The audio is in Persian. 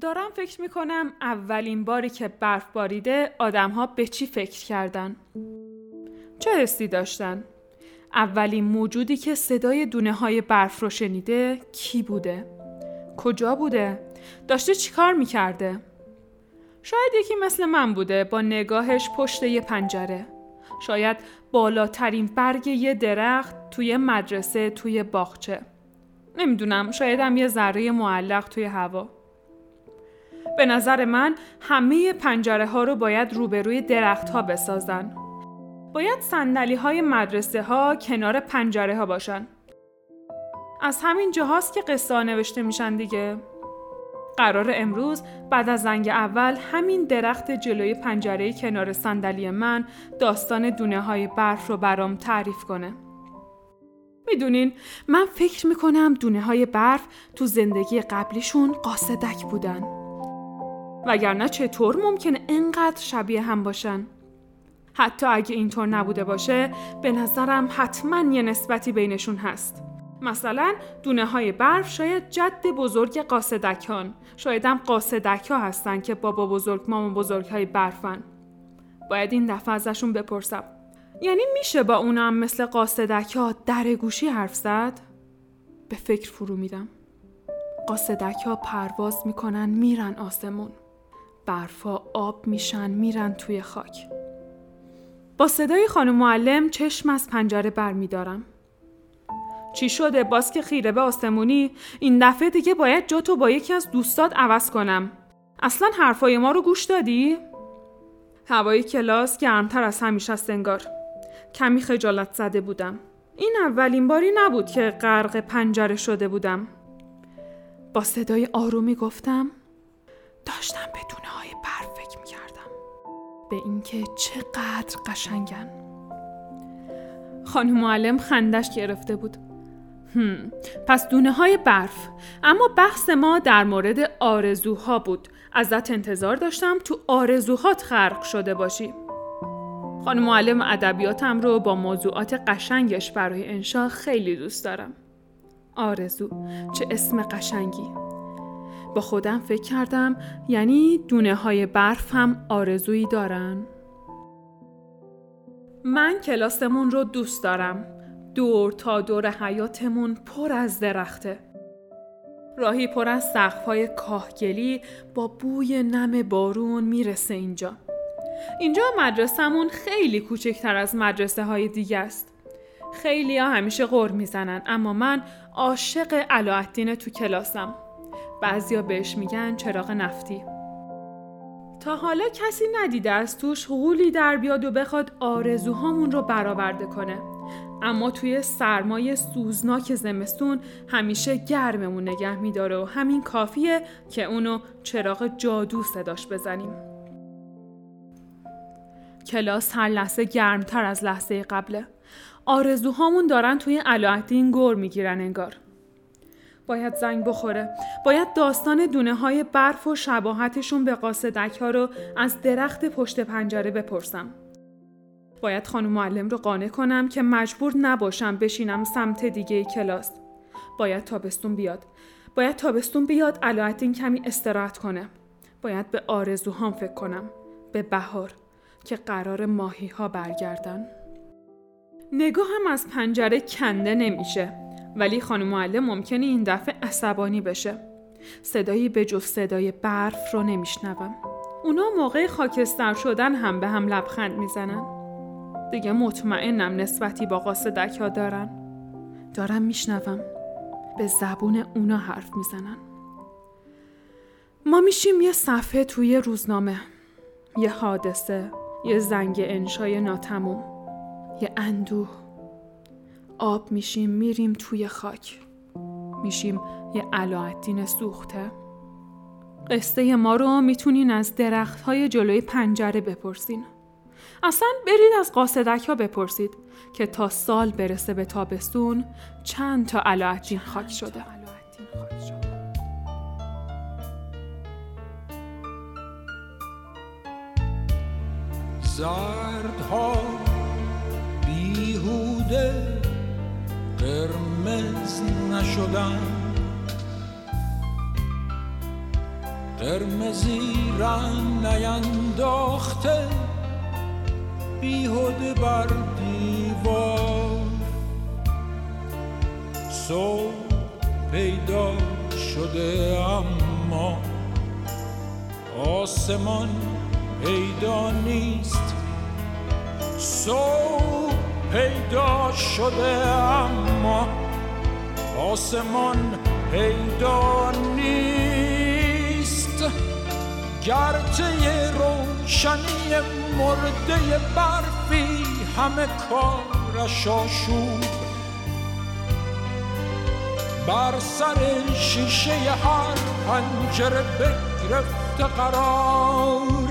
دارم فکر می‌کنم اولین باری که برف باریده آدم ها به چی فکر کردن؟ چه حسی داشتن؟ اولین موجودی که صدای دونه های برف رو شنیده کی بوده؟ کجا بوده؟ داشته چیکار می‌کرده؟ شاید یکی مثل من بوده با نگاهش پشت یه پنجره. شاید بالاترین برگ یه درخت توی مدرسه توی باغچه. نمی‌دونم شاید هم یه ذره معلق توی هوا. به نظر من همه پنجره ها رو باید روبروی درخت ها بسازن. باید سندلی های مدرسه ها کنار پنجره ها باشن. از همین جاهاست که قصه نوشته میشن دیگه. قرار امروز بعد از زنگ اول همین درخت جلوی پنجره کنار صندلی من داستان دونه های برف رو برام تعریف کنه. می‌دونین من فکر می‌کنم دونه های برف تو زندگی قبلیشون قاصدک بودن. وگرنه چطور ممکنه انقدر شبیه هم باشن؟ حتی اگه اینطور نبوده باشه به نظرم حتما یه نسبتی بینشون هست. مثلا دونه های برف شاید جد بزرگ قاصدکان شاید هم قاصدک ها هستن که بابا بزرگ مامان بزرگ های برفن باید این دفعه ازشون بپرسم یعنی میشه با اونم مثل قاصدک ها در گوشی حرف زد؟ به فکر فرو میرم قاصدک ها پرواز می‌کنن میرن آسمون برفا آب میشن میرن توی خاک. با صدای خانم معلم چشم از پنجره بر میدارم چی شده؟ باز که خیره به آسمونی. این دفعه دیگه باید جاتو با یکی از دوستات عوض کنم. اصلا حرفای ما رو گوش دادی؟ هوای کلاس گرمتر از همیشه است انگار. کمی خجالت زده بودم. این اولین باری نبود که غرق پنجره شده بودم. با صدای آرومی گفتم داشتم به دونه های برف فکر می‌کردم. به اینکه چقدر قشنگن. خانم معلم خندش گرفته بود. هم. پس دونه های برف. اما بحث ما در مورد آرزوها بود. ازت انتظار داشتم تو آرزوهات خرق شده باشی. خانم معلم ادبیاتم رو با موضوعات قشنگش برای انشا خیلی دوست دارم. آرزو چه اسم قشنگی. با خودم فکر کردم یعنی دونه های برف هم آرزویی دارن من کلاسمون رو دوست دارم دور تا دور حیاتمون پر از درخته. راهی پر از سقفهای کاهگلی با بوی نم بارون می‌رسه اینجا. اینجا مدرسهمون خیلی کوچکتر از مدرسه های دیگه است. خیلی ها همیشه غور می‌زنن اما من عاشق علاءالدین تو کلاسم. بعضیا بهش میگن چراغ نفتی. تا حالا کسی ندیده از توش غولی در بیاد و بخواد آرزوهامون رو برآورده کنه. اما توی سرمای سوزناک زمستون همیشه گرممون نگه میداره و همین کافیه که اونو چراغ جادو صداش بزنیم. کلاس هر لحظه گرمتر از لحظه قبله. آرزوهامون دارن توی علاعتین گور می‌گیرن انگار. باید زنگ بخوره. باید داستان دونه های برف و شباهتشون به قاصدک ها رو از درخت پشت پنجره بپرسم. باید خانم معلم رو قانع کنم که مجبور نباشم بشینم سمت دیگه کلاس. باید تابستون بیاد. باید تابستون بیاد این کمی استراحت کنه. باید به آرزوهام فکر کنم. به بهار که قرار ماهی ها برگردن. نگاهم از پنجره کنده نمیشه ولی خانم معلم ممکنه این دفعه عصبانی بشه. صدایی به جز صدای برف رو نمیشنوم. اونا موقع خاکستر شدن هم به هم لبخند می‌زنن. دیگه مطمئنم نسبتی با قاصدک ها دارن. دارم میشنوم. به زبون اونا حرف می‌زنن. ما میشیم یه صفحه توی روزنامه. یه حادثه. یه زنگ انشای ناتموم. یه اندوه. آب میشیم میریم توی خاک. میشیم یه علاعتین سوخته. قصه ما رو می‌تونین از درخت های جلوی پنجره بپرسین. اصلا برید از قاصدک ها بپرسید که تا سال برسه به تابستون چند تا علاعتین خاک شده. زردها بیهوده نشدن قرمزی رنگ نینداخته. بیهوده بر دیوار. صبح پیدا شده اما آسمان پیدا نیست. صبح پیدا شده اما آسمان پیدا نیست گرچه روشنی مرده برفی همه کارش آشوب بر سر شیشه هر پنجره بگرفته قرار